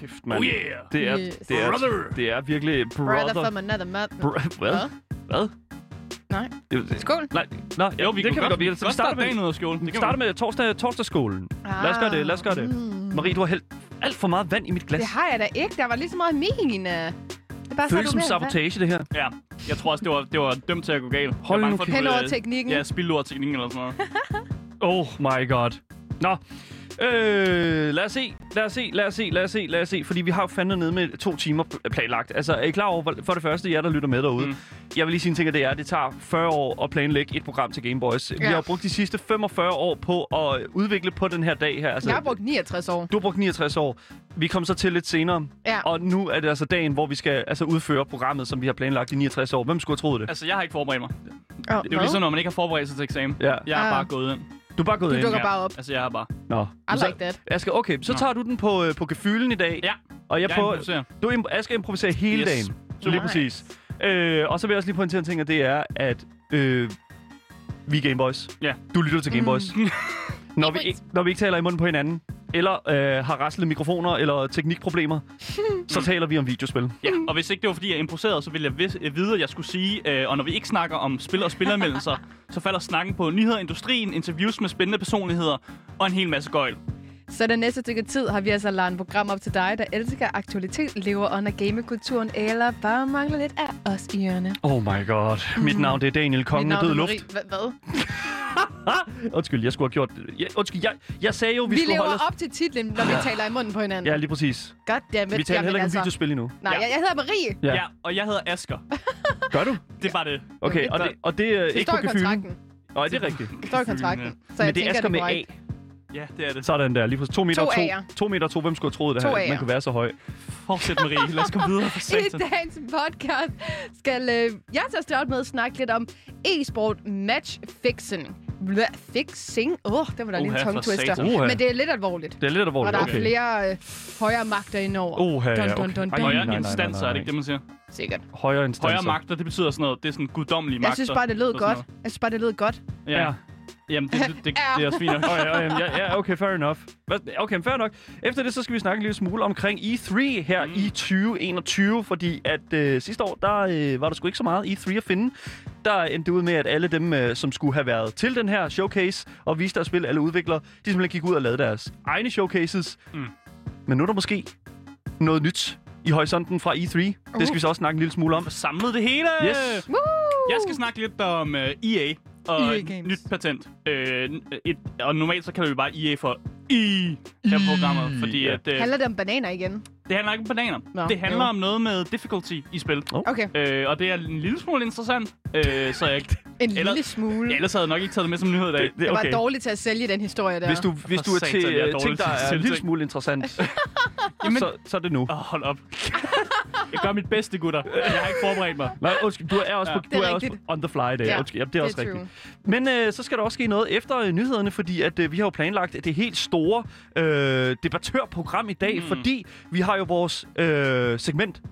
kæft, mand. Oh yeah. Det er, Yes. det er, Brother. det er virkelig brother. Brother from another mother. Br- hvad? Hvad? Hvad? Nej. Det- Skål. Nej, nej, Jo, vi det kan vi godt. Vi, godt vi starter dagen med, ud af skolen. vi Det starter med torsdag, torsdagsskolen. Lad os gøre det, lad os gøre det. Mm. Marie, du har hældt alt for meget vand i mit glas. Det har jeg da ikke. Der var lige så meget min. Det er bare Føles som sabotage, det her. Ja, jeg tror også, det var, det var dømt til at gå galt. Hold jeg nu du, Hen over teknikken. Ja, spilde over teknikken eller sådan noget. Oh my god. Nå, øh, lad os se, lad os se, lad os se, lad os se, lad os se, fordi vi har jo fandme nede med to timer pl- planlagt. Altså, er I klar over, for det første, jer der lytter med derude, mm. Jeg vil lige sige en ting, at det er, det tager 40 år at planlægge et program til Game Boys. Vi Ja. har brugt de sidste 45 år på at udvikle på den her dag her. Altså, Jeg har brugt 69 år. Du har brugt 69 år. Vi kom så til lidt senere. Ja. Og nu er det altså dagen, hvor vi skal altså udføre programmet, som vi har planlagt i 69 år. Hvem skulle have troet det? Altså, jeg har ikke forberedt mig. Oh, Det er jo ligesom, når man ikke har forberedt sig til eksamen. Ja. Jeg har Ah. bare gået ind. Du er bare gået Du ind. dukker Ja. bare op. Altså, jeg har bare... Nå. I Så- like that. Asger, okay, så Nå. tager du den på, øh, på gefylen i dag. Ja, Og jeg, jeg prøver, improviserer. du im- Asger improviserer hele Yes. dagen. Så lige Nice. præcis. Øh, og så vil jeg også lige pointere en ting, og det er, at øh, vi er Gameboys. Ja. Du lytter til Gameboys. Mm. når, vi, ikke- når vi ikke taler i munden på hinanden, eller øh, har raslet mikrofoner, eller teknikproblemer, så taler vi om videospil. Ja, og hvis ikke det var, fordi jeg improviserede, så ville jeg vis- øh, vide, at jeg skulle sige, øh, og når vi ikke snakker om spil og spilanmeldelser, så falder snakken på nyheder, industrien, interviews med spændende personligheder og en hel masse gøjl. Så den næste stykke tid har vi altså lavet et program op til dig, der elsker aktualitet, lever under gamekulturen, eller bare mangler lidt af os i ørene. Oh my god. Mit navn det er Daniel, kongen af død er luft. Hvad? Undskyld, jeg skulle have gjort det. Ja, undskyld, jeg, jeg sagde jo, vi, Vi, skulle lever holde os... op til titlen, når vi taler i munden på hinanden. Ja, lige præcis. Goddammit. Vi taler heller ikke om altså. videospil endnu. Nej, Ja. jeg, jeg hedder Marie. Ja. Ja. og jeg hedder Asker. Gør du? Det var det. Okay, og det, og det er Det ikke står på kontrakten. Nej, det er rigtigt. Det står i kontrakten. Så jeg Men det tænker, er Asger med A. Ja, det er det. Sådan der, lige præcis. To meter To to. A'er. To meter to. Hvem skulle have troet det To her? A'er. Man kunne være så høj. Fortsæt, Marie. Lad os komme videre for I dagens podcast skal øh, jeg til at starte med at snakke lidt om e-sport match Blah, fixing? Åh, oh, det var da lige en Uha, for tongue twister. satan. Uha. Men det er lidt alvorligt. Det er lidt Og alvorligt. der er Okay. flere øh, højere magter indover. Oha, ja, Dun, dun, dun, dun. Højere nej, nej, instanser, er det ikke det, man siger? Sikkert. Højere instanser. Højere magter, det betyder sådan noget. Det er sådan guddommelige magter. Jeg synes bare, det lød og sådan godt. Jeg synes bare, det lød godt. noget. Ja. Jamen, det, det, det, det er også fint nok. Oh, ja, ja, okay, fair enough. Okay, fair nok. Efter det, så skal vi snakke en lille smule omkring E3 her mm. i 2021, fordi at øh, sidste år, der øh, var der sgu ikke så meget E3 at finde. Der endte det ud med, at alle dem, øh, som skulle have været til den her showcase og viste deres spil, alle udviklere, de simpelthen gik ud og lavede deres egne showcases. Mm. Men nu er der måske noget nyt i horisonten fra E3. Det skal vi så også snakke en lille smule om. Samlet det hele! Yes. Woo! Jeg skal snakke lidt om uh, EA og Games. nyt patent. Uh, et, og normalt så kalder vi bare EA for E her programmet, fordi Ja. at, uh, Handler det om bananer igen? Det handler ikke om bananer. Nå, det handler jo. om noget med difficulty i spil. Okay, Uh, og det er en lille smule interessant, uh, så jeg, en lille Eller- smule. ellers havde jeg nok ikke taget det med som nyhed i dag. Det, det, Jeg var okay. dårlig til at sælge den historie der. Hvis du, hvis du er til satan, er øh, ting, der er en lille smule interessant, Jamen, så, så er det nu. Åh, hold op. jeg gør mit bedste, gutter. Jeg har ikke forberedt mig. Nej, undskyld, du er også, Ja. på, Det du er er også on the fly i dag. Ja, Undskyld, ja, det er også det er rigtigt. Men øh, så skal der også ske noget efter øh, nyhederne, fordi at øh, vi har jo planlagt det helt store øh, debattørprogram i dag. Mm. fordi vi har jo vores øh, segment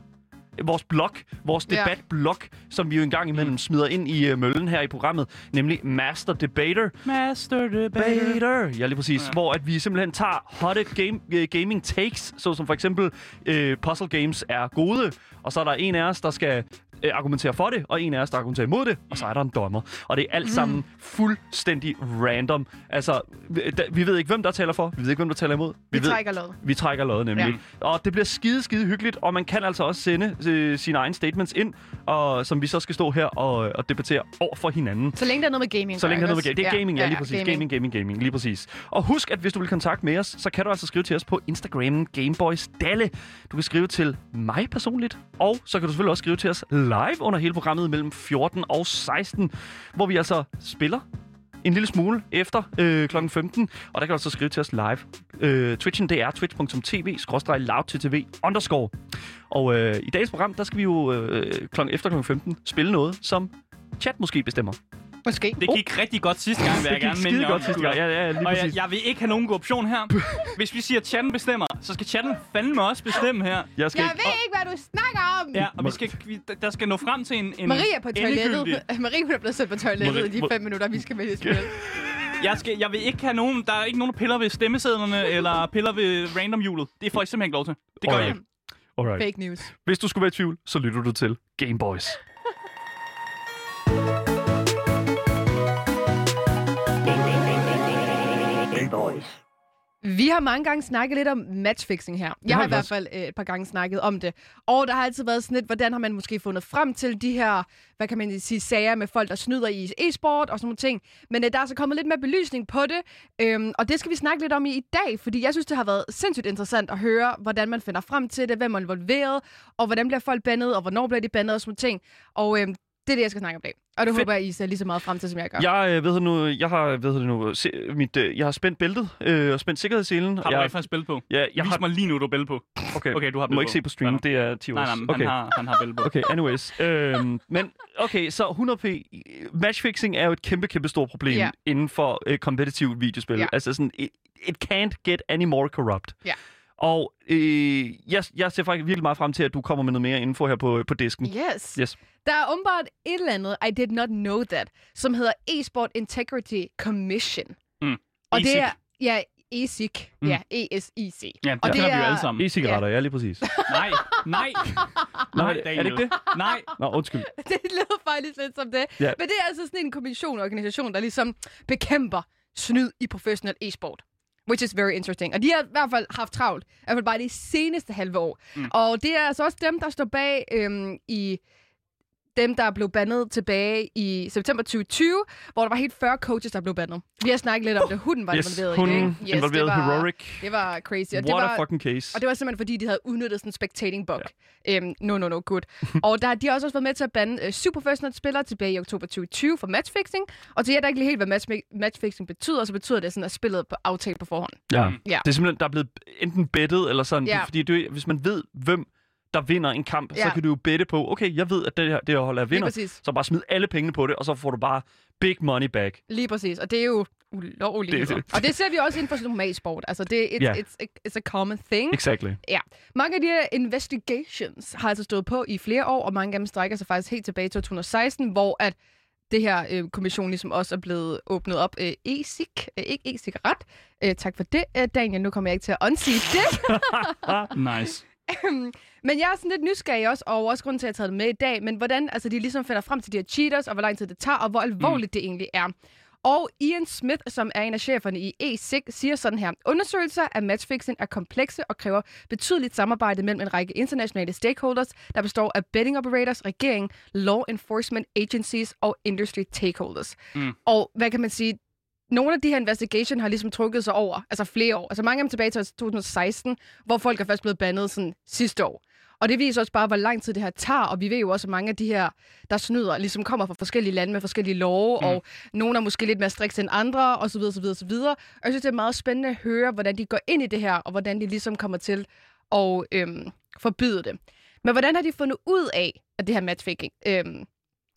vores blog, vores Ja. debatblog, som vi jo engang imellem smider ind i øh, møllen her i programmet, nemlig Master Debater. Master debater. Ja, lige præcis. Ja. Ja. Hvor at vi simpelthen tager hotte game, øh, gaming takes, såsom for eksempel øh, puzzle games er gode, og så er der en af os, der skal øh, argumentere for det, og en af os, der argumenterer imod det, og så er der en dommer. Og det er alt sammen fuldstændig random. Altså, vi, da, vi ved ikke, hvem der taler for, vi ved ikke, hvem der taler imod. Vi ved, trækker lod. vi trækker lod, nemlig. Ja. Og det bliver skide, skide hyggeligt, og man kan altså også sende øh, sine egne statements ind, og, som vi så skal stå her og, og debattere over for hinanden. Så længe der er noget med gaming. Så længe der er noget med gaming. Det er også? gaming, ja, lige præcis. Gaming. gaming, gaming, lige præcis. Og husk, at hvis du vil kontakte med os, så kan du altså skrive til os på Instagram Gameboys Dalle. Du kan skrive til mig personligt, og så kan du selvfølgelig også skrive til os live live under hele programmet mellem 14 og 16, hvor vi altså spiller en lille smule efter øh, kl. 15, og der kan du altså skrive til os live. Øh, Twitchen, det er twitch.tv, skråstrej underscore. Og øh, i dagens program, der skal vi jo øh, kl. efter kl. 15 spille noget, som chat måske bestemmer. Måske. Det gik rigtig godt sidste gang, vil jeg gerne minde godt sidste gang. Ja, ja, lige Og jeg, jeg vil ikke have nogen korruption her. Hvis vi siger, at chatten bestemmer, så skal chatten fandme også bestemme her. Jeg skal Jeg ikke... ved ikke, hvad du snakker om! Ja, og vi skal, vi, der skal nå frem til en, en Marie er på toilettet. Marie hun er blevet sendt på toilettet Marie- i de fem minutter, vi skal vælge spil. Jeg, skal, jeg vil ikke have nogen, der er ikke nogen, der piller ved stemmesedlerne, eller piller ved randomhjulet. Det får jeg simpelthen ikke lov til. Det gør jeg Alright. ikke. Alright. Fake news. Hvis du skulle være i tvivl, så lytter du til Game Boys. Vi har mange gange snakket lidt om matchfixing her. Jeg har i hvert fald øh, et par gange snakket om det. Og der har altid været sådan lidt, hvordan har man måske fundet frem til de her, hvad kan man sige, sager med folk, der snyder i e-sport og sådan nogle ting. Men øh, der er så kommet lidt mere belysning på det, øhm, og det skal vi snakke lidt om i, i dag, fordi jeg synes, det har været sindssygt interessant at høre, hvordan man finder frem til det, hvem er involveret, og hvordan bliver folk bandet, og hvornår bliver de bandet og sådan nogle ting. Og øhm, det er det, jeg skal snakke om i dag. Og det Fedt. håber jeg, I ser lige så meget frem til, som jeg gør. Jeg øh, ved nu, jeg har ved det nu, se, mit, øh, jeg har spændt bæltet øh, og spændt sikkerhedsselen. Har du jeg, faktisk spil på? ja, jeg Vis har, mig lige nu, du har bælte på. okay, Okay, du har må bælte ikke på. se på stream, Nej, det er 10 år. Nej, nej, men okay. han, har, han har bælte på. Okay, anyways. øhm, men okay, så 100p. Matchfixing er jo et kæmpe, kæmpe stort problem Ja. inden for øh, competitive videospil. Ja. Altså sådan, it, it can't get any more corrupt. Ja. Og øh, jeg, jeg ser faktisk virkelig meget frem til, at du kommer med noget mere info her på, på disken. Yes. Yes. Der er åbenbart et eller andet, I did not know that, som hedder Esport Integrity Commission. Mm. Og det ESIC. er, ja, ESIC. Mm. Ja, E-S-I-C. Ja, Og det det kender vi jo er- alle sammen. E-cigaretter, ja. lige præcis. Nej, nej, nej, er det- er Daniel. det ikke det? Nej, Nå, undskyld. det lyder faktisk lidt som det. Ja. Men det er altså sådan en kommission organisation, der ligesom bekæmper snyd i professionel e-sport. Which is very interesting. Og de har i hvert fald haft travlt. I hvert fald bare de seneste halve år. Mm. Og det er altså også dem, der står bag øhm, i dem, der blev bandet tilbage i september 2020, hvor der var helt 40 coaches, der blev bandet. Vi har snakket lidt om det. Hunden var Yes, involveret hun i det. ikke? Yes, involveret det var, Heroic. Det var crazy. Og det What var, a fucking case. og det var simpelthen, fordi de havde udnyttet sådan en spectating bug. Ja. Um, no, no, no, good. og der, de har også været med til at bande uh, superprofessionelle spillere tilbage i oktober 2020 for matchfixing. Og til jer, der ikke lige helt, hvad match, matchfixing betyder, så betyder det sådan, at spillet på aftalt på forhånd. Ja. Ja. Det er simpelthen, der er blevet enten bettet, eller sådan. Ja. Fordi du, hvis man ved, hvem der vinder en kamp, ja. Så kan du jo bette på, okay, jeg ved, at det her, det her hold er vinder. Så bare smid alle pengene på det, og så får du bare big money back. Lige præcis. Og det er jo ulovligt. Det- det- Og det ser vi også inden for normal sport. Altså, det, it's, Ja. it's, it's a common thing. Exactly. Ja. Mange af de her investigations har altså stået på i flere år, og mange af dem strækker sig faktisk helt tilbage til 2016, hvor at det her øh, kommission ligesom også er blevet åbnet op. Øh, e-cig, øh, ikke e-cigaret. Øh, tak for det, øh, Daniel. Nu kommer jeg ikke til at unsige det. nice. Men jeg er sådan lidt nysgerrig også, og også grund til, at jeg har taget det med i dag, men hvordan altså, de ligesom finder frem til de her cheaters, og hvor lang tid det tager, og hvor alvorligt mm. det egentlig er. Og Ian Smith, som er en af cheferne i ESIG, siger sådan her. Undersøgelser af matchfixing er komplekse og kræver betydeligt samarbejde mellem en række internationale stakeholders, der består af betting operators, regering, law enforcement agencies og industry stakeholders. Mm. Og hvad kan man sige? Nogle af de her investigation har ligesom trukket sig over, altså flere år. Altså mange af dem tilbage til 2016, hvor folk er først blevet bandet sådan sidste år. Og det viser også bare, hvor lang tid det her tager, og vi ved jo også, at mange af de her, der snyder, ligesom kommer fra forskellige lande med forskellige love, mm. og nogle er måske lidt mere striks end andre, og så videre, så videre, så videre. Og jeg synes, det er meget spændende at høre, hvordan de går ind i det her, og hvordan de ligesom kommer til at øhm, forbyde det. Men hvordan har de fundet ud af, at det her matchfixing, øhm,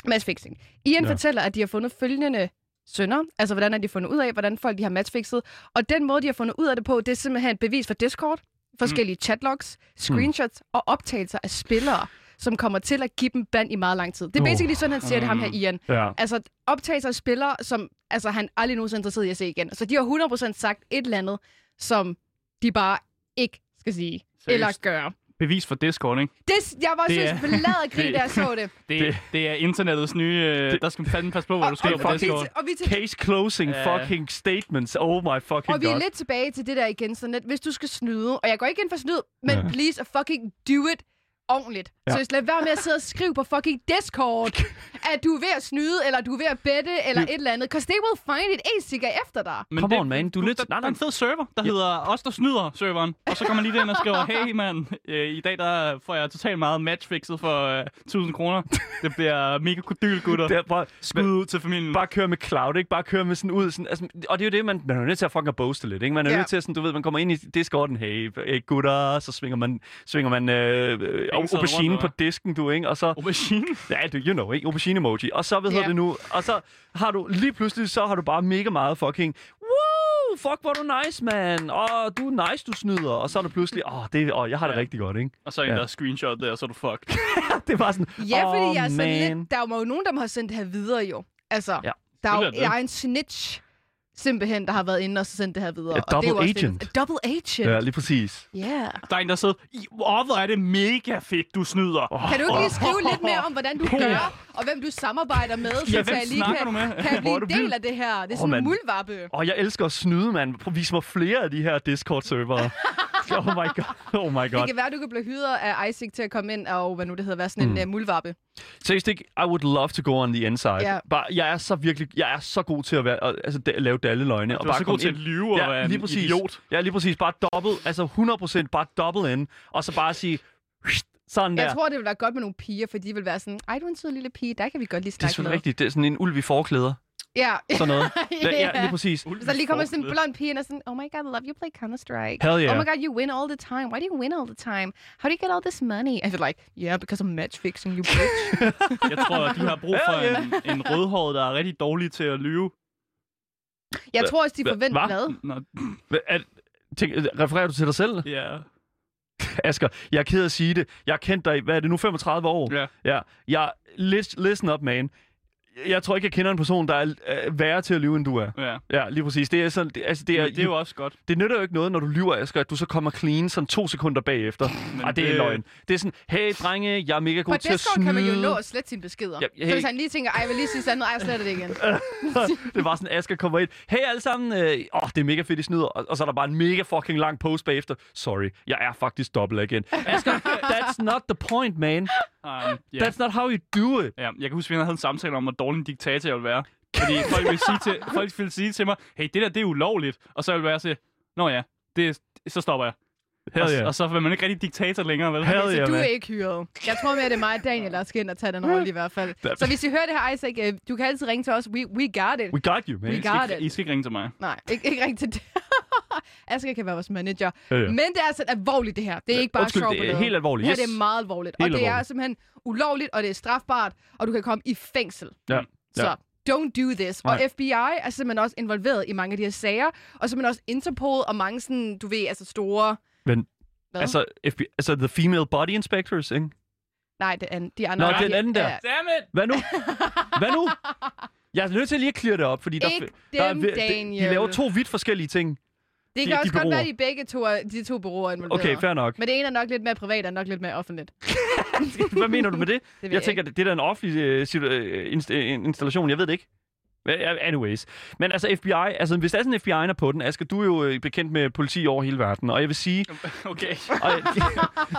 matchfixing? Ian ja. fortæller, at de har fundet følgende sønder. Altså, hvordan har de fundet ud af, hvordan folk de har matchfixet. Og den måde, de har fundet ud af det på, det er simpelthen et bevis for Discord, forskellige mm. chatlogs, screenshots og optagelser af spillere, som kommer til at give dem band i meget lang tid. Det er Uh. basically sådan, han siger det, ham her Ian. Ja. Altså, optagelser af spillere, som altså, han aldrig nogensinde er interesseret i at se igen. Så de har 100% sagt et eller andet, som de bare ikke skal sige Seriøst. eller gøre. Bevis for Discord, ikke? Det, jeg var Det synes, er- blad og grin, det- da jeg så det. Det, Det- det, er internettets nye... Øh, der skal man fandme passe på, hvad du skriver på og, vi, Discord. og, vi, til, Case closing Ja. fucking statements. Oh my fucking og vi er god. lidt tilbage til det der igen, sådan at hvis du skal snyde, og jeg går ikke ind for snyd, men Ja. please fucking do it ordentligt. Ja. Ja. Så lad være med at sidde og skrive på fucking Discord, at du er ved at snyde, eller du er ved at bette, eller et eller andet. Cause they will find it e efter dig. Men Come on, man. Du er lidt- Der, nej, der er en nej. fed server, der hedder Os, der snyder serveren. Og så kommer man lige ind og skriver, hey mand, øh, i dag der får jeg totalt meget matchfixet for øh, 1000 kroner. Det bliver mega kodyl, gutter. Det er bare, Skud ud til familien. bare køre med cloud, ikke? Bare køre med sådan ud. Sådan, altså, og det er jo det, man, man er nødt til at fucking boaste lidt, ikke? Man er Ja. nødt til at, sådan, du ved, man kommer ind i Discorden, hey, hey gutter, så svinger man, svinger man øh, Er du aubergine rundt på og- disken, du, ikke? Og så, Aubergine? ja, du, you know, ikke? Aubergine emoji. Og så, hvad hedder Ja. det nu? Og så har du, lige pludselig, så har du bare mega meget fucking, woo, fuck, hvor er du nice, man. Åh, du er nice, du snyder. Og så er du pludselig, åh, det, åh jeg har det Ja. rigtig godt, ikke? Og så en, Ja. der er screenshot der, så er du fucked. det var sådan, Ja, fordi åh, jeg er sådan man. lidt... Der er jo nogen, der har sendt det her videre, jo. Altså, Ja, der er jo er jeg er en snitch, simpelthen, der har været inde og så sendt det her videre. Ja, og det er double agent. Det, double agent. Ja, lige præcis. Yeah. Der er en, der sidder, "I- åh, hvor er det mega fedt, du snyder. Oh. Kan du ikke lige skrive lidt mere om, hvordan du gør, og hvem du samarbejder med, så Ja, hvem jeg lige kan, du med? kan blive en del af det her. Det er sådan en mand. muldvarpe. Og jeg elsker at snyde, mand. Vis mig flere af de her Discord-servere. oh my god. Oh my Det god. kan være, du kan blive hyret af Isaac til at komme ind og, hvad nu det hedder, være sådan en Mm. uh, muldvarpe. Seriøst ikke, I would love to go on the inside. Ja. Bare, jeg er så virkelig, jeg er så god til at være, altså, da, lave dalleløgne. Du og er bare så god komme til at ind. lyve og Ja, være lige en præcis. idiot. Ja, lige præcis. Bare dobbelt, altså 100% bare double in, og så bare sige, sådan der. Jeg tror, det vil være godt med nogle piger, for de vil være sådan, ej, du er en sød lille pige, der kan vi godt lige det er snakke selvfølgelig rigtigt. Det er sådan en ulv i forklæder. Ja. Sådan noget. ja, ja, lige præcis. Der lige kommer sådan en blond pige, og er sådan, oh my god, I love you play Counter-Strike. Hell yeah. Oh my god, you win all the time. Why do you win all the time? How do you get all this money? I feel like, yeah, because of matchfixing, you bitch. Jeg tror, at de har brug for ja. en, en rødhåret, der er rigtig dårlig til at lyve. Jeg tror også, de forventer, hva? hvad? Hvad- Er, tænk, refererer du til dig selv? ja. Asger, jeg er ked af at sige det. Jeg har kendt dig, i- hvad er det nu, 35 år? Ja. Ja. Jeg, lis- listen up, man. Jeg tror ikke, jeg kender en person, der er øh, værre til at lyve, end du er. ja. Ja, lige præcis. Det er sådan, det, altså, det er, Men det er jo også godt. det nytter jo ikke noget, når du lyver, Asger, at du så kommer clean sådan to sekunder bagefter. Men Og det er det- løgn. Det er sådan, hey drenge, jeg er mega god På til at snyde. kan man jo nå at slette sine beskeder. Ja, Så hey. hvis han lige tænker, ej, jeg vil lige sige sådan noget, ej, jeg sletter det igen. det var sådan, Asger kommer ind. Hey alle sammen, øh, åh, det er mega fedt, I snyder. Og, og så er der bare en mega fucking lang post bagefter. Sorry, jeg er faktisk dobbelt igen. Asger, that's not the point, man. Um, ja. That's not how you do it. Ja, jeg kan huske, at vi havde en samtale om, hvor dårlig en diktator jeg ville være. Fordi folk ville sige til, folk ville sige til mig, hey, det der, det er ulovligt. Og så ville jeg være sige, nå ja, det, så stopper jeg. Hell og, yeah. og så vil man ikke rigtig diktator længere, vel? Hell Så yeah, du er man. ikke hyret. Jeg tror mere, det er mig og Daniel, der skal ind og tage den rolle i hvert fald. Så hvis I hører det her, Isaac, øh, du kan altid ringe til os. We, we got it. We got you, man. We I got skal, it. I skal ikke ringe til mig. Nej, ikke, ikke ringe til det. Asger kan være vores manager. Ja, ja. Men det er altså alvorligt, det her. Det er ikke bare Undskyld, sjov det er noget. helt alvorligt. Yes. det er meget alvorligt. Helt og det er alvorligt. simpelthen ulovligt, og det er strafbart, og du kan komme i fængsel. Ja. Så don't do this. Nej. Og FBI er simpelthen også involveret i mange af de her sager, og simpelthen også Interpol og mange sådan, du ved, altså store... Men, Hvad? altså, FBI, altså, the female body inspectors, ikke? Nej, det er, de andre... Nå, det er den anden der. Ja. Damn it! Hvad nu? Hvad nu? Jeg er nødt til lige at clear det op, fordi der, Ikke der er, dem, de, de Daniel. laver to vidt forskellige ting. Det de- kan også de godt bureauer. være, at de begge to er, de to bureauer er involveret. Okay, fair nok. Men det ene er nok lidt mere privat, og nok lidt mere offentligt. Hvad mener du med det? ved Jeg jeg tænker, det er da en offentlig øh, øh, inst- øh, installation. Jeg ved det ikke. Anyways. Men altså FBI, altså hvis der er sådan en FBI er på den, Asger, du er jo bekendt med politi over hele verden, og jeg vil sige, Okay. og jeg,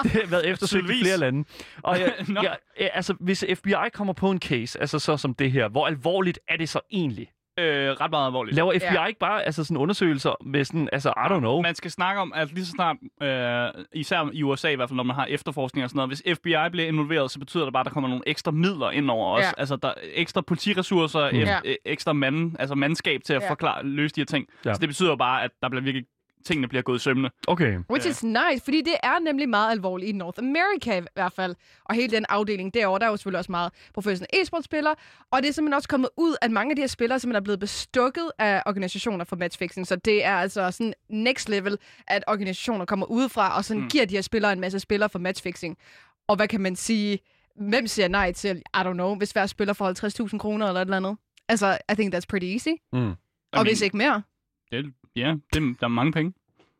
det har været eftersøgt i flere lande. Og jeg, jeg, altså hvis FBI kommer på en case, altså så som det her, hvor alvorligt er det så egentlig? Øh, ret meget alvorligt. Laver FBI Ja. ikke bare altså sådan undersøgelser med sådan, altså I don't know. Man skal snakke om, at lige så snart, øh, især i USA i hvert fald, når man har efterforskning og sådan noget, hvis FBI bliver involveret, så betyder det bare, at der kommer nogle ekstra midler ind over os. Ja. Altså der er ekstra politiressourcer, mm. Ja. ekstra mand, altså mandskab til at Ja. forklare, løse de her ting. Ja. Så det betyder bare, at der bliver virkelig tingene bliver gået i sømne. Okay. Which is nice, fordi det er nemlig meget alvorligt i North America i hvert fald. Og hele den afdeling derovre, der er jo selvfølgelig også meget professionelle e-sportspillere. Og det er simpelthen også kommet ud, at mange af de her spillere simpelthen er blevet bestukket af organisationer for matchfixing. Så det er altså sådan next level, at organisationer kommer udefra og sådan mm. giver de her spillere en masse spillere for matchfixing. Og hvad kan man sige? Hvem siger nej til, I don't know, hvis hver spiller får 50.000 kroner eller et eller andet? Altså, I think that's pretty easy. Mm. Og hvis ikke mere. Det, ja, det, der er mange penge.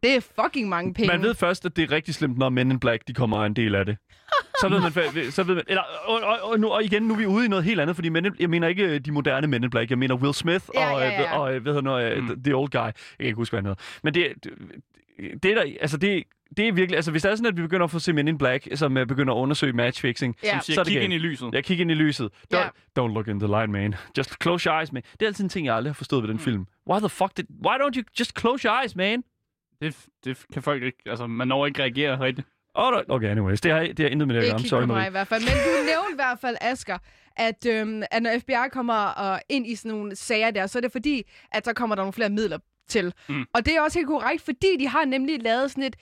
Det er fucking mange penge. Man ved først, at det er rigtig slemt, når Men in Black de kommer og er en del af det. Så ved man, så ved man eller, og, og, og, nu, og igen, nu er vi ude i noget helt andet, fordi Men in, jeg mener ikke øh, de moderne Men in Black, jeg mener Will Smith Ja, og, ja, øh, ja, ja. og, øh, hvad hedder noget, Mm. mm. The Old Guy. Jeg kan ikke huske, hvad han hedder. Men det, det, er der, altså det, det er virkelig, altså hvis det er sådan, at vi begynder at få se Men in Black, som øh, begynder at undersøge matchfixing, Ja. Som så er det kig ind i lyset. jeg kigger ind i lyset. Don't, Ja. don't look in the light, man. Just close your eyes, man. Det er altid en ting, jeg aldrig har forstået ved den Mm. film. Why the fuck did, why don't you just close your eyes, man? Det, det kan folk ikke, altså man når ikke reagere rigtigt. Okay, anyways. Det har, det har intet med det at Ikke gøre. kigge Sorry, mig i hvert fald. Men du nævnte i hvert fald, Asger, at, øhm, at når FBI kommer uh, ind i sådan nogle sager der, så er det fordi, at der kommer der nogle flere midler til. Mm. Og det er også helt korrekt, fordi de har nemlig lavet sådan et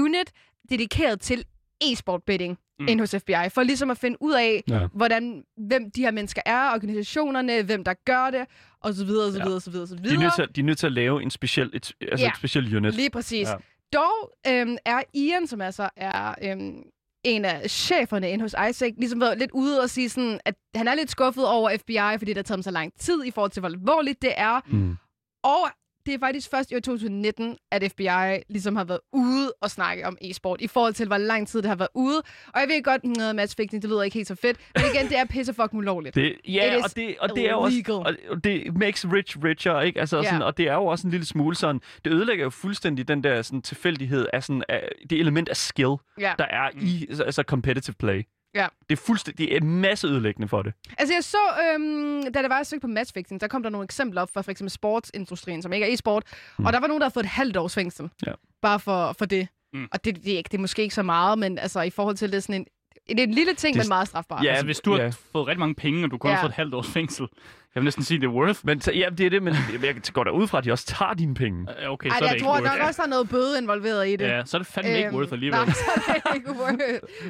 unit dedikeret til e-sport betting. mm. ind hos FBI, for ligesom at finde ud af, Ja. hvordan, hvem de her mennesker er, organisationerne, hvem der gør det, og så videre, og så Ja. videre, og så videre, og så De er, videre. nødt til, de er nødt til at lave en speciel, et, altså Ja. et speciel unit. Lige præcis. Ja. Ja. Dog øhm, er Ian, som altså er øhm, en af cheferne inde hos Isaac, ligesom været lidt ude og sige sådan, at han er lidt skuffet over FBI, fordi det har taget dem så lang tid i forhold til, hvor alvorligt det er. Mm. Og det er faktisk først i år 2019, at FBI ligesom har været ude og snakke om e-sport, i forhold til, hvor lang tid det har været ude. Og jeg ved godt, noget matchfixing, det lyder ikke helt så fedt. Men igen, det er pisse fucking ulovligt. Det, ja, og det, og det er jo også, og det makes rich richer, ikke? Altså, Ja. sådan, og det er jo også en lille smule sådan, det ødelægger jo fuldstændig den der sådan, tilfældighed af sådan, af, det element af skill, Ja. der er i altså competitive play. Ja. Det er fuldstændig, det er masse ødelæggende for det. Altså jeg så, øhm, da der var et stykke på matchfixing, der kom der nogle eksempler op for for eksempel sportsindustrien, som ikke er e-sport, mm. og der var nogen, der havde fået et halvt års fængsel. Ja. Bare for, for det. Mm. Og det, det, er ikke, det er måske ikke så meget, men altså i forhold til det er sådan en, det er en lille ting, Det- men meget strafbart. Ja, Altså, hvis du ja. har fået rigtig mange penge, og du kun Ja. har fået et halvt års fængsel, jeg vil næsten sige, det er worth. Men så, ja, det er det, men jeg går derud fra, at de også tager dine penge. Øh, Okay, Ej, så er det jeg ikke tror worth. nok også, der er noget bøde involveret i det. Ja, så er det fandme ikke worth alligevel. Nej, så er det ikke worth,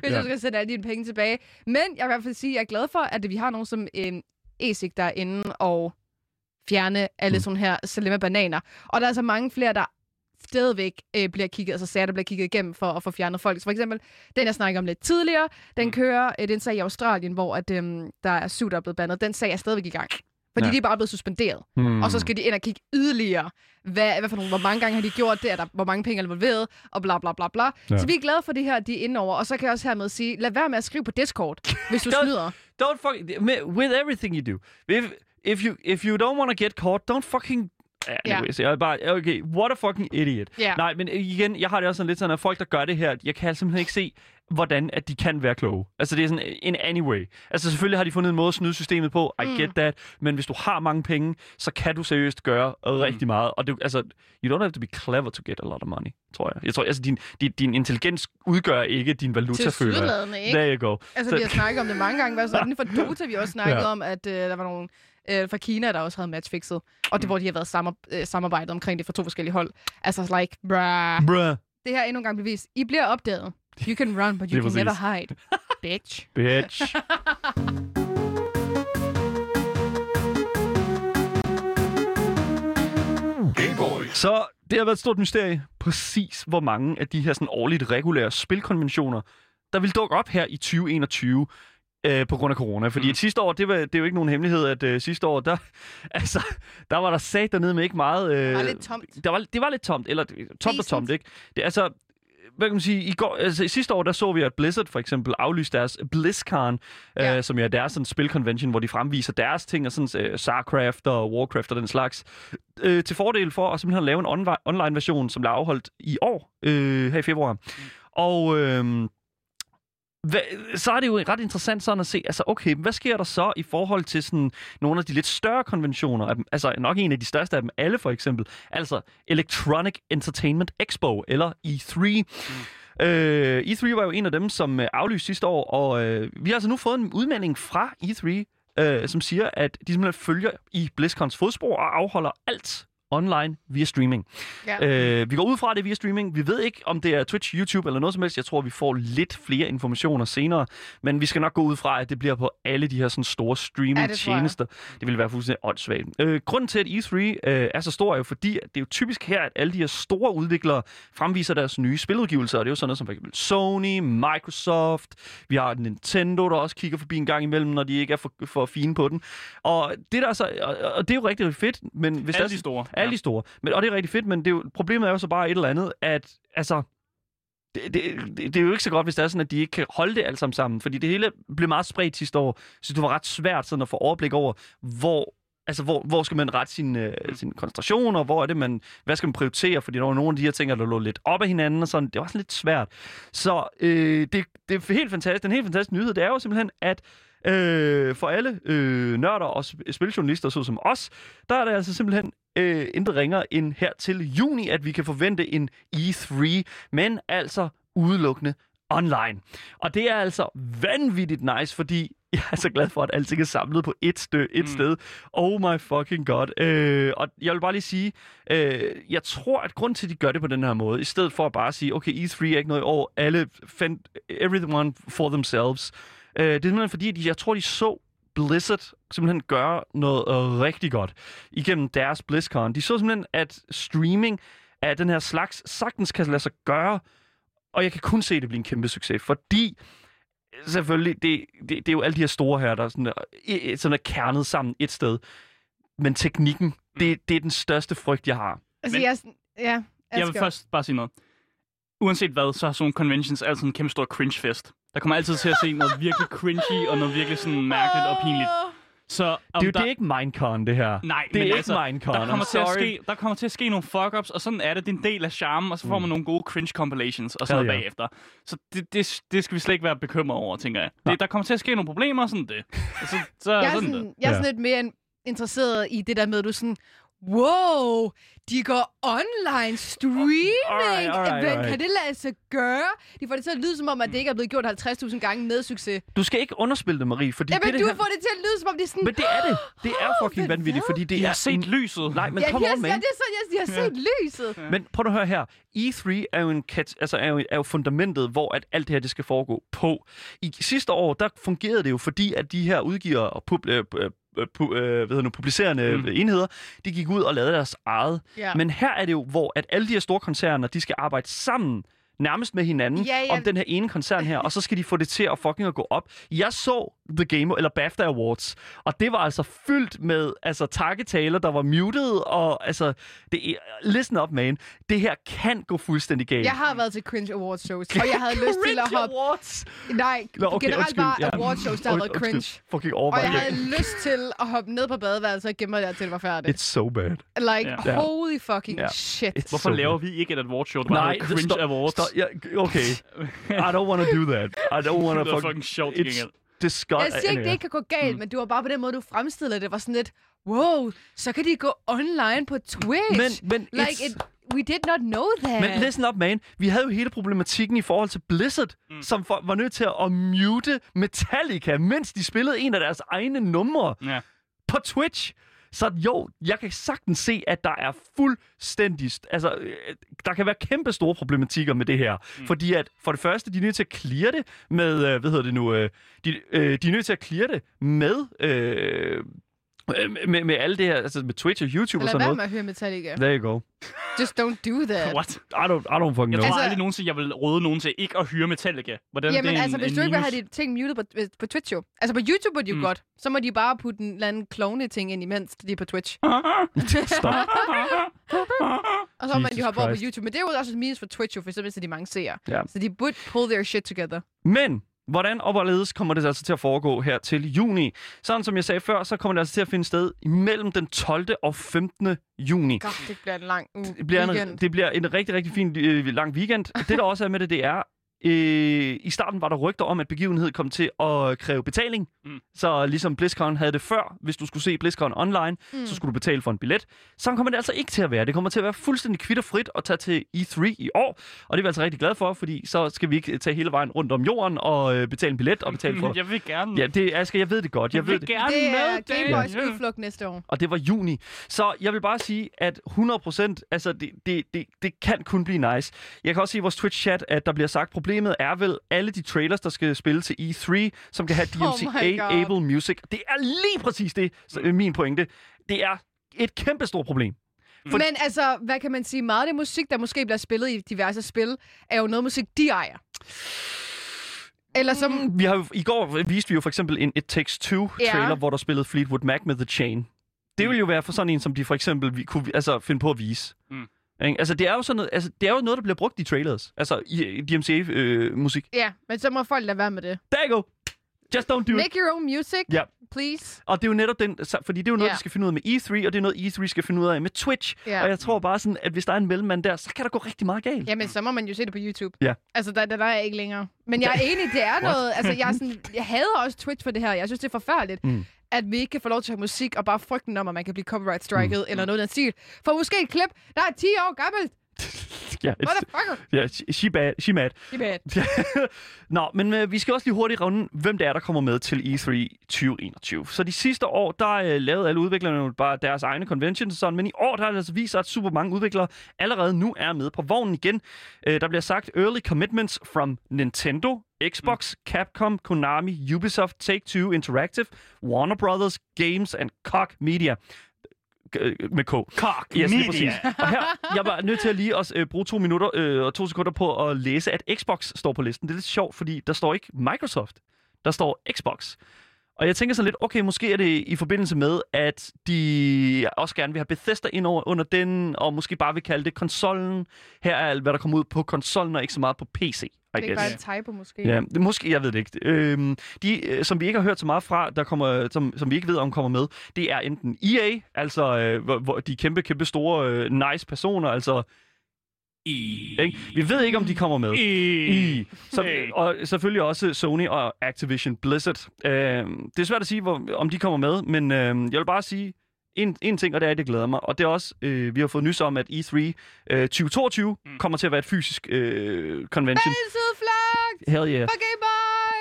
hvis Ja. du skal sende alle dine penge tilbage. Men jeg vil i hvert fald sige, at jeg er glad for, at vi har nogen som en ESIC, der er inde og fjerne alle Mm. sådan her salemme bananer. Og der er altså mange flere, der stadigvæk øh, bliver kigget, altså sager, der bliver kigget igennem for at få fjernet folk. Så for eksempel, den jeg snakkede om lidt tidligere, den Mm. kører, øh, den sag i Australien, hvor at, øh, der er syv, der er blevet bandet. Den sag er stadigvæk i gang. Fordi Ja. ja. de er bare blevet suspenderet. Hmm. Og så skal de ind og kigge yderligere. Hvad, hvad for nogle, hvor mange gange har de gjort det? Er der, hvor mange penge er involveret? Og bla bla bla bla. Ja. Ja. Så vi er glade for det her, de er inde over. Og så kan jeg også hermed sige, lad være med at skrive på Discord, hvis du Don't- snyder. Don't fucking with everything you do. If if you if you don't want to get caught, don't fucking Anyways, jeg er bare, okay, what a fucking idiot. Ja. Nej, men igen, jeg har det også sådan lidt sådan, at folk, der gør det her, jeg kan simpelthen ikke se, hvordan at de kan være kloge. Altså, det er sådan in any way. Altså, selvfølgelig har de fundet en måde at snyde systemet på, I Mm. get that, men hvis du har mange penge, så kan du seriøst gøre rigtig meget. Og det, altså, you don't have to be clever to get a lot of money, tror jeg. Jeg tror, altså, din, din, din intelligens udgør ikke din valuta, føler jeg. There you go. Altså, Så- vi har snakket om det mange gange. Hvad så? Inden for Dota, vi også snakket Ja. om, at øh, der var nogle øh, fra Kina, der også havde matchfixet. Og det, hvor de har været samar- øh, samarbejdet omkring det fra to forskellige hold. Altså, like, bruh. Bruh. Det her er endnu en gang bevis. I bliver opdaget. You can run, but you can præcis. never hide. Bitch. Bitch. Så det har været et stort mysterie, præcis hvor mange af de her sådan årligt regulære spilkonventioner, der vil dukke op her i 2021 øh, på grund af corona. Fordi Mm. sidste år, det, var, det er jo ikke nogen hemmelighed, at øh, sidste år, der, altså, der var der sat dernede med ikke meget... Øh, Det var lidt tomt. Der var, det var lidt tomt, eller tomt og Decent. tomt, ikke? Det, altså, hvad kan man sige, i går, altså, sidste år, der så vi, at Blizzard for eksempel aflyste deres BlizzCon, ja. Øh, som jo er deres sådan, spilconvention, hvor de fremviser deres ting, og sådan øh, StarCraft og Warcraft og den slags, øh, til fordel for at simpelthen lave en onli- online-version, som blev afholdt i år, øh, her i februar. Mm. Og... Øh, hvad, så er det jo ret interessant sådan at se, altså okay, hvad sker der så i forhold til sådan nogle af de lidt større konventioner, altså nok en af de største af dem alle for eksempel, altså Electronic Entertainment Expo, eller E3. Mm. Øh, E3 var jo en af dem, som øh, aflyste sidste år, og øh, vi har altså nu fået en udmelding fra E3, øh, som siger, at de simpelthen følger i BlizzCons fodspor og afholder alt online via streaming. Ja. Øh, vi går ud fra det via streaming. Vi ved ikke, om det er Twitch, YouTube eller noget som helst. Jeg tror, vi får lidt flere informationer senere. Men vi skal nok gå ud fra, at det bliver på alle de her sådan, store streaming-tjenester. Det, det vil være fuldstændig åndssvagt. Øh, grunden til, at E3 øh, er så stor, er jo fordi, at det er jo typisk her, at alle de her store udviklere fremviser deres nye spiludgivelser. Og det er jo sådan noget som for eksempel Sony, Microsoft. Vi har Nintendo, der også kigger forbi en gang imellem, når de ikke er for, for fine på den. Og det, der er så, og, og det er jo rigtig, rigtig fedt. Men hvis Alle der, de store alle de store. Men, og det er rigtig fedt, men det er jo, problemet er jo så bare et eller andet, at altså, det, det, det, det er jo ikke så godt, hvis det er sådan, at de ikke kan holde det alt sammen sammen. Fordi det hele blev meget spredt sidste år, så det var ret svært sådan at få overblik over, hvor Altså, hvor, hvor skal man rette sin, øh, sin koncentration, og hvor er det, man, hvad skal man prioritere? Fordi der var nogle af de her ting, der lå lidt op af hinanden, og sådan. Det var sådan lidt svært. Så øh, det, det er helt fantastisk. Den helt fantastiske nyhed, det er jo simpelthen, at øh, for alle øh, nørder og sp- spiljournalister, så som os, der er det altså simpelthen øh, intet ringer end her til juni, at vi kan forvente en E3, men altså udelukkende online. Og det er altså vanvittigt nice, fordi jeg er så glad for, at alting er samlet på et, stø, et Mm. sted. Oh my fucking god. Øh, og jeg vil bare lige sige, øh, jeg tror, at grund til, at de gør det på den her måde, i stedet for at bare sige, okay, E3 er ikke noget i år, alle fend, everyone for themselves. Øh, det er simpelthen fordi, at de, jeg tror, de så Blizzard simpelthen gøre noget øh, rigtig godt igennem deres BlizzCon. De så simpelthen, at streaming af den her slags sagtens kan lade sig gøre, og jeg kan kun se, at det bliver en kæmpe succes, fordi selvfølgelig, det, det, det er jo alle de her store her, der er sådan, er, i- sådan er kernet sammen et sted. Men teknikken, det, det er den største frygt, jeg har. Altså, Men- jeg, ja, Jeg vil Asger. først bare sige noget. Uanset hvad, så er sådan nogle conventions altid en kæmpe stor cringe-fest. Der kommer altid til at se noget virkelig cringy og noget virkelig sådan mærkeligt og pinligt. Så om Det er der... det er ikke Minecon, det her. Nej, det er men ikke altså, Minecon, der kommer, I'm til at ske, der kommer til at ske nogle fuck-ups, og sådan er det. Det er en del af charmen, og så får man nogle gode cringe compilations og sådan noget yeah. bagefter. Så det, det, det skal vi slet ikke være bekymret over, tænker jeg. Det, der kommer til at ske nogle problemer, og sådan det. Og så, så Jeg er sådan det. sådan, jeg er sådan Ja. lidt mere in- interesseret i det der med, at du sådan, wow, de går online streaming. Alright, alright, alright. Kan det lade sig gøre? De får det til at lyde som om, at det ikke er blevet gjort 50.000 gange med succes. Du skal ikke underspille det, Marie, fordi Jamen, det, du det får det til at lyde som om, det er sådan... Men det er det. Det er fucking hvad vanvittigt, fordi det Jeg er... har set lyset. Nej, men Ja, yes, on, man. ja, det er sådan, jeg, jeg har set lyset. Men prøv at høre her. E3 er jo, en kat, altså er jo, er jo fundamentet, hvor at alt det her det skal foregå på. I sidste år, der fungerede det jo, fordi at de her udgiver og pub, øh, øh, pu, øh, hvad hedder nu, publicerende Mm. mm. enheder, de gik ud og lavede deres eget. Ja. Men her er det jo, hvor at alle de her store koncerner, de skal arbejde sammen nærmest med hinanden Ja, ja. om den her ene koncern her, og så skal de få det til at fucking at gå op. Jeg så The Game, eller BAFTA Awards, og det var altså fyldt med altså takketaler, der var muted, og altså, det listen up, man. Det her kan gå fuldstændig galt. Jeg har været til Cringe Awards shows, og jeg havde lyst til at hoppe... Awards. Nej, Nå, okay, generelt undskyld, bare ja. award shows, der har været cringe. Fucking Og jeg det. havde lyst til at hoppe ned på badeværelset og gemme mig der til det var færdigt. It's so bad. Like, Ja. holy fucking Ja. shit. It's Hvorfor so laver bad. vi ikke et awardshow, der bare Nej, Cringe stop, Awards? Stop, ja, okay. I don't want to do that. I don't want det to er fucking... fucking sjovt til It's gengæld. Disgust. Jeg siger ikke, det ikke kan gå galt, mm. men det var bare på den måde, du fremstillede det. Det var sådan lidt, wow, så kan de gå online på Twitch. Men, men, like, it's- it, we did not know that. Men listen up, man. Vi havde jo hele problematikken i forhold til Blizzard, mm. som for, var nødt til at mute Metallica, mens de spillede en af deres egne numre Ja. på Twitch. Så jo, jeg kan sagtens se, at der er fuldstændig... st- Altså, øh, der kan være kæmpe store problematikker med det her. Mm. Fordi at, for det første, de er nødt til at clear det med... Øh, hvad hedder det nu? Øh, de, de er nødt til at clear det med... Øh, med, med alle det her, altså med Twitch og YouTube og Lad sådan være noget. med at høre Metallica. There you go. Just don't do that. What? I don't, I don't fucking Jeg know. tror Altså- aldrig nogensinde, jeg vil råde nogen til ikke at hyre Metallica. Hvordan Jamen det er altså, en, hvis en du ikke vil have de ting muted på, på Twitch jo. Altså på YouTube er de jo Mm. godt. Så må de bare putte en eller anden clone-ting ind imens de er på Twitch. Stop. Og så må man jo hoppe over på. YouTube. Men det er jo også et minus for Twitch jo, for så mister de mange seere. Ja. Så de burde pull their shit together. Men hvordan og hvorledes kommer det altså til at foregå her til juni? Sådan som jeg sagde før, så kommer det altså til at finde sted mellem den 12. og 15. juni. God, det bliver en lang uge. Det bliver, weekend. en, det bliver en rigtig, rigtig fin øh, lang weekend. Det, der også er med det, det er, øh, i starten var der rygter om, at begivenheden kom til at kræve betaling. Mm. Så ligesom BlizzCon havde det før, hvis du skulle se BlizzCon online, Mm. så skulle du betale for en billet. Så kommer det altså ikke til at være. Det kommer til at være fuldstændig kvitterfrit at tage til E3 i år. Og det er vi altså rigtig glade for, fordi så skal vi ikke tage hele vejen rundt om jorden og øh, betale en billet og betale for... Jeg vil gerne. Ja, det, Asger, jeg ved det godt. Jeg jeg ved vil det. gerne Det er med Gameboys Ja. udflugt næste år. Og det var juni. Så jeg vil bare sige, at 100%, altså det, det, det, det kan kun blive nice. Jeg kan også se i vores Twitch-chat, at der bliver sagt, problemet er vel alle de trailers, der skal spille til E3, som kan have Oh DMCA-able music. Det er lige præcis det, øh, min pointe. Det er et kæmpe stort problem. For... Men altså, hvad kan man sige? Meget af det musik, der måske bliver spillet i diverse spil, er jo noget musik, de ejer. Eller som... Mm, vi har jo, I går viste vi jo for eksempel en It Takes Two-trailer, Ja. hvor der spillede Fleetwood Mac med The Chain. Det ville jo være for sådan en, som de for eksempel vi, kunne altså, finde på at vise. Mm. Ikke? Altså, det er, jo sådan noget, altså, det er jo noget, der bliver brugt i trailers. Altså, i, DMCA-musik. Ja, men så må folk lade være med det. There you go. Just don't do it. Make your own music, Ja. please. Og det er jo netop den, fordi det er jo noget, Ja. de skal finde ud af med E3, og det er noget, E3 skal finde ud af med Twitch. Ja. Og jeg tror bare sådan, at hvis der er en mellemmand der, så kan der gå rigtig meget galt. Jamen, så må man jo se det på YouTube. Ja. Altså, der, der, der er jeg ikke længere. Men jeg er enig, det er noget... Altså, jeg, er sådan, jeg hader også Twitch for det her. Jeg synes, det er forfærdeligt, Mm. At vi ikke kan få lov til at have musik, og bare frygten om, at man kan blive copyright striket, mm. eller noget af den stil. For måske et klip, der er 10 år gammelt. Ja, Motherfucker! ja, she bad, she mad. Er bad. Nå, men øh, vi skal også lige hurtigt runde, hvem det er, der kommer med til E3 2021. Så de sidste år, der øh, lavede alle udviklerne jo bare deres egne conventions og sådan, men i år, der har det altså vist sig, at super mange udviklere allerede nu er med på vognen igen. Øh, der bliver sagt early commitments from Nintendo, Xbox, mm. Capcom, Konami, Ubisoft, Take-Two Interactive, Warner Brothers, Games and Koch Media. Øh, med K. Cock Yes, Media. præcis. Og her, jeg var nødt til at lige også øh, bruge to minutter øh, og to sekunder på at læse, at Xbox står på listen. Det er lidt sjovt, fordi der står ikke Microsoft. Der står Xbox. Og jeg tænker så lidt, okay, måske er det i forbindelse med, at de også gerne vil have Bethesda ind over, under den, og måske bare vil kalde det konsollen. Her er alt, hvad der kommer ud på konsollen, og ikke så meget på PC. I Det er bare en typo, måske. Ja, det, måske, jeg ved det ikke. Øhm, de, øh, som vi ikke har hørt så meget fra, der kommer, som, som vi ikke ved, om kommer med, det er enten EA, altså øh, hvor, hvor de kæmpe, kæmpe store, øh, nice personer, altså... Ikke? Vi ved ikke, om de kommer med. I. Så, Hey. og selvfølgelig også Sony og Activision Blizzard. Øh, det er svært at sige, hvor, om de kommer med, men øh, jeg vil bare sige en, en ting, og det er, at det glæder mig. Og det er også, øh, vi har fået nys om, at E3 øh, 2022 mm. kommer til at være et fysisk øh, convention. Hell yeah. For Game Boys!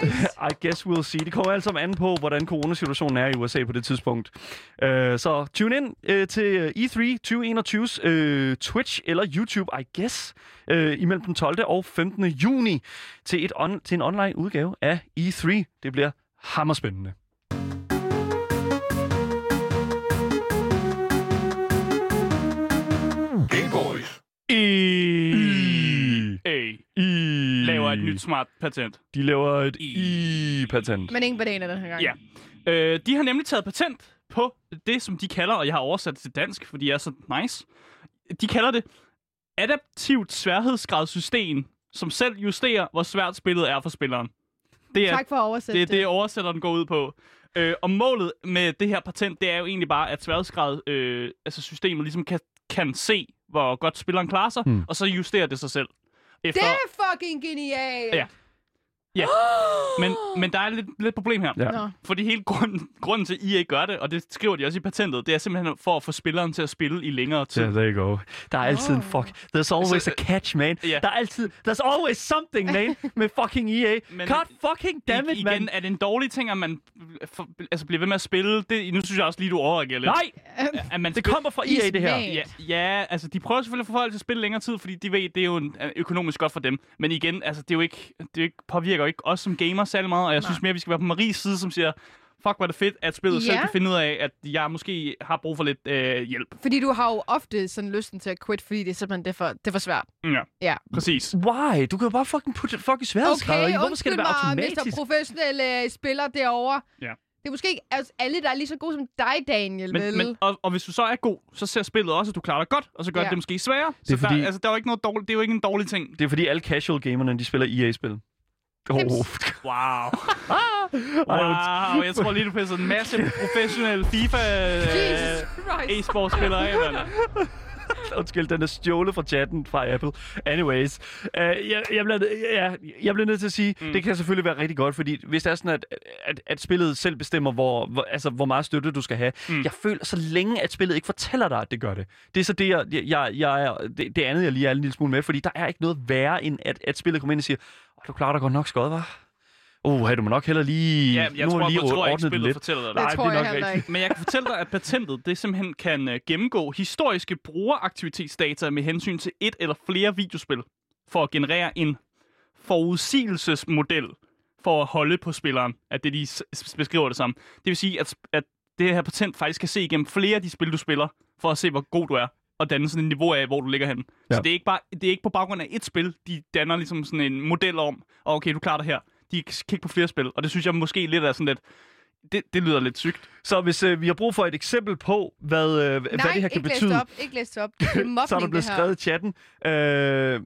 I guess we'll see. Det kommer alt sammen an på, hvordan coronasituationen er i USA på det tidspunkt. Uh, så tune ind uh, til øh, E3 2021's uh, Twitch eller YouTube, I guess, uh, imellem den 12. og 15. juni til, et on- til en online udgave af E3. Det bliver hammerspændende. E. Hey. I Laver et nyt smart patent. De laver et I-patent. Men ingen bananer den her gang. Ja. Øh, de har nemlig taget patent på det, som de kalder, og jeg har oversat det til dansk, fordi jeg er så nice. De kalder det adaptivt sværhedsgradssystem, som selv justerer, hvor svært spillet er for spilleren. Det er Tak for at oversætte det, er det oversætteren går ud på. Øh, og målet med det her patent, det er jo egentlig bare, at sværhedsgrad, øh, altså systemet ligesom kan, kan se, hvor godt spilleren klarer sig, hmm. og så justerer det sig selv. Efter, Det er fucking genialt! Ja. Ja, men, men der er lidt, lidt problem her. Ja. Fordi hele grunden, grunden til, at EA gør det, og det skriver de også i patentet, det er simpelthen for at få spilleren til at spille i længere tid. Yeah, there you go. Der er altid en Oh. fuck. There's always Så, a catch, man. ja. Der er altid... There's always something, man, med fucking EA. Men- God fucking damn it, I, man. igen, er det en dårlig ting, at man for, altså, bliver ved med at spille? Det, nu synes jeg også lige, du overreagerer lidt. Nej, At man det kommer fra EA, det her. Ja, ja, altså de prøver selvfølgelig at få folk til at spille længere tid, fordi de ved, det er jo en, er økonomisk godt for dem. Men igen, altså det er jo ikke, det er jo ikke, påvirker jo ikke os som gamere særlig meget, og jeg synes mere, vi skal være på Maries side, som siger, fuck, hvor er det fedt, at spillet selv Ja. kan finde ud af, at jeg måske har brug for lidt øh, hjælp. Fordi du har jo ofte sådan lysten til at quit, fordi det er simpelthen det er for, det er for svært. Ja, Ja. præcis. Why? Du kan jo bare fucking putte fucking sværhedsgrader Okay, i. Hvorfor skal det være automatisk? Mr. Professionelle spiller derovre. Ja. Det er måske ikke altså, alle, der er lige så gode som dig, Daniel, vel? Men, men, og, og hvis du så er god, så ser spillet også, at du klarer dig godt, og så gør ja. det måske sværere. Det er så fordi- der, altså, der er jo ikke noget dårligt, det er jo ikke en dårlig ting. Det er fordi alle casual gamerne, de spiller EA-spil. Oh. Wow. Wow, jeg tror lige, du pisser en masse professionelle FIFA øh, Christ. e-sportspillere af, mand. Undskyld, den er stjålet fra chatten fra Apple. Anyways, uh, jeg, jeg, bliver, ja, jeg bliver nødt til at sige, mm. det kan selvfølgelig være rigtig godt, fordi hvis det er sådan, at, at, at spillet selv bestemmer, hvor, hvor, altså, hvor meget støtte du skal have. Mm. Jeg føler, så længe at spillet ikke fortæller dig, at det gør det. Det er så det, jeg, jeg, jeg er, det, det andet, jeg lige er en lille smule med, fordi der er ikke noget værre, end at, at spillet kommer ind og siger, du klarer dig godt nok skød, var. Oh, hey, du må nok heller lige... Ja, jeg nu tror, lige jeg tror ikke, spillet lidt. fortæller dig Det det. Nej, tror det er jeg nok ikke. Men jeg kan fortælle dig, at patentet det simpelthen kan uh, gennemgå historiske brugeraktivitetsdata med hensyn til et eller flere videospil, for at generere en forudsigelsesmodel for at holde på spilleren, at det de beskriver det som. Det vil sige, at, at det her patent faktisk kan se igennem flere af de spil, du spiller, for at se, hvor god du er, og danne sådan et niveau af, hvor du ligger henne. Ja. Så det er, ikke bare, det er ikke på baggrund af et spil, de danner ligesom sådan en model om, og okay, du klarer det her. De kan kigge på flere spil, og det synes jeg måske lidt er sådan lidt, det, det lyder lidt sygt. Så hvis øh, vi har brug for et eksempel på, hvad, øh, Nej, hvad det her kan ikke betyde, læst op. Ikke læst op. Det er mobning, så er der blevet skrevet i chatten. Øh,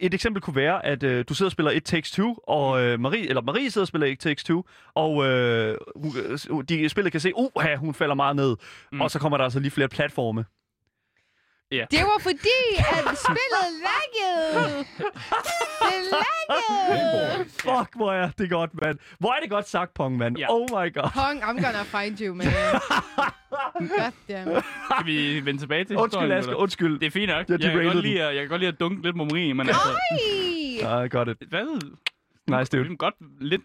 et eksempel kunne være, at øh, du sidder og spiller It Takes Two, og øh, Marie, eller Marie sidder og spiller It Takes Two, og øh, øh, de spillet kan se, uh, hun falder meget ned, mm. og så kommer der altså lige flere platforme. Ja. Det var fordi, at spillet laggede. Det laggede. Fuck, hvor er det godt, mand. Hvor er det godt sagt, Pong, mand. Ja. Oh my god. Pong, I'm gonna find you, man. Goddamn. Kan vi vende tilbage til Undskyld, eller? undskyld. Det er fint nok. Jeg Jeg, kan godt lide, at- jeg kan godt lide at dunke lidt momri, men altså... Ej! I got it. Hvad? Nice, dude. Det er godt lidt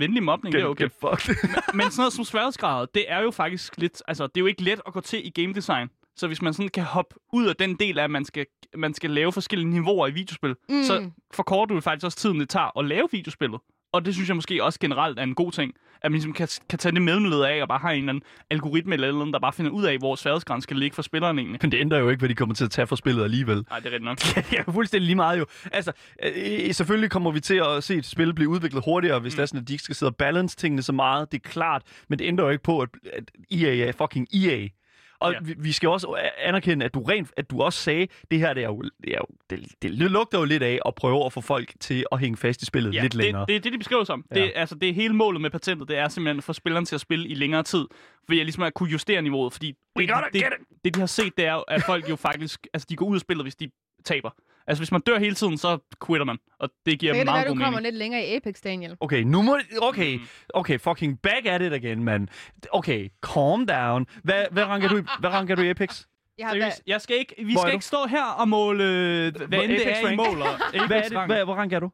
venlig mobning, det er okay. Get fucked. Men sådan noget som sværhedsgrad, det er jo faktisk lidt... Altså, det er jo ikke let at gå til i game design. Så hvis man sådan kan hoppe ud af den del af, at man skal, man skal lave forskellige niveauer i videospil, mm. så forkorter du faktisk også tiden, det tager at lave videospillet. Og det synes jeg måske også generelt er en god ting. At man ligesom kan, kan tage det medled af, og bare have en eller anden algoritme eller noget, der bare finder ud af, hvor sværhedsgraden skal ligge for spilleren egentlig. Men det ændrer jo ikke, hvad de kommer til at tage for spillet alligevel. Nej, det er rigtigt nok. ja, fuldstændig lige meget jo. Altså, øh, selvfølgelig kommer vi til at se et spil blive udviklet hurtigere, hvis mm. det er sådan, at de ikke skal sidde og balance tingene så meget. Det er klart, men det ændrer jo ikke på, at, at EA er fucking EA. Og Ja. vi, vi skal også anerkende, at du rent, at du også sagde, det her det er jo, det, er jo, det, det lugter jo lidt af at prøve at få folk til at hænge fast i spillet Ja, lidt længere. Det, det er det, de beskriver som. Ja. Det, altså, det er hele målet med patentet, det er simpelthen at få spilleren til at spille i længere tid. Ved at ligesom at kunne justere niveauet, fordi det, det, get det, de har set, det er, at folk jo faktisk, altså de går ud af spillet, hvis de taber. Altså hvis man dør hele tiden, så quitter man, og det giver det være, meget du god kommer mening. lidt længere i Apex, Daniel. Okay, nu må... Okay, Mm. okay, fucking back at it again, mand. Okay, calm down. Hvad, hvad, ranker du i, hvad ranker du i Apex? Jeg har Seriøst, jeg skal ikke, vi skal du? ikke stå her og måle, hvad end det Apex er, I måler. Hvad er det? Hvad, hvor ranker du?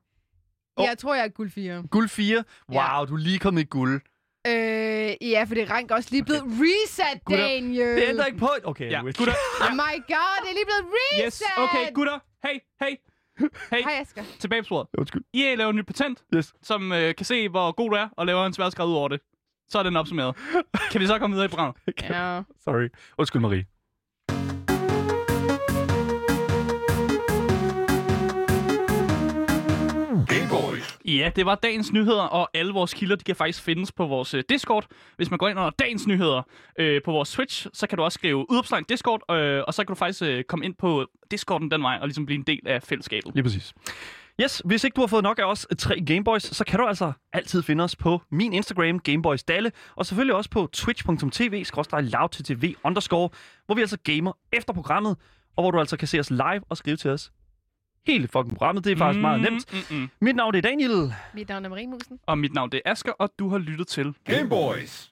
valgt, jeg tror, jeg er guld 4. Guld 4? Wow, Ja. du er lige kommet i guld. Øh, ja, for det rank også lige blevet reset, Gutter, Daniel. Det ændrer ikke på... Okay, Ja, gutter. Oh my god, det er lige blevet reset! Yes, okay, gutter. Hey, hey. Hey, Hej, Asger. tilbage på sporet. Undskyld. EA laver et nyt patent, Yes. som øh, kan se, hvor god du er, og laver en sværdsgrad ud over det. Så er den opsummeret. kan vi så komme videre i programmet? Ja. Sorry. Undskyld, Marie. Ja, det var dagens nyheder, og alle vores kilder de kan faktisk findes på vores øh, Discord. Hvis man går ind under dagens nyheder øh, på vores Twitch, så kan du også skrive udopstegn Discord, øh, og så kan du faktisk øh, komme ind på Discorden den vej og ligesom blive en del af fællesskabet. Lige præcis. Yes, hvis ikke du har fået nok af os øh, tre Gameboys, så kan du altså altid finde os på min Instagram, Gameboys Dalle, og selvfølgelig også på twitch.tv, loudttv underscore, hvor vi altså gamer efter programmet, og hvor du altså kan se os live og skrive til os hele fucking programmet. Det er faktisk mm. meget nemt. Mm, mm. Mit navn det er Daniel. Mit navn er Marie Musen. Og mit navn det er Asker, og du har lyttet til Gameboys.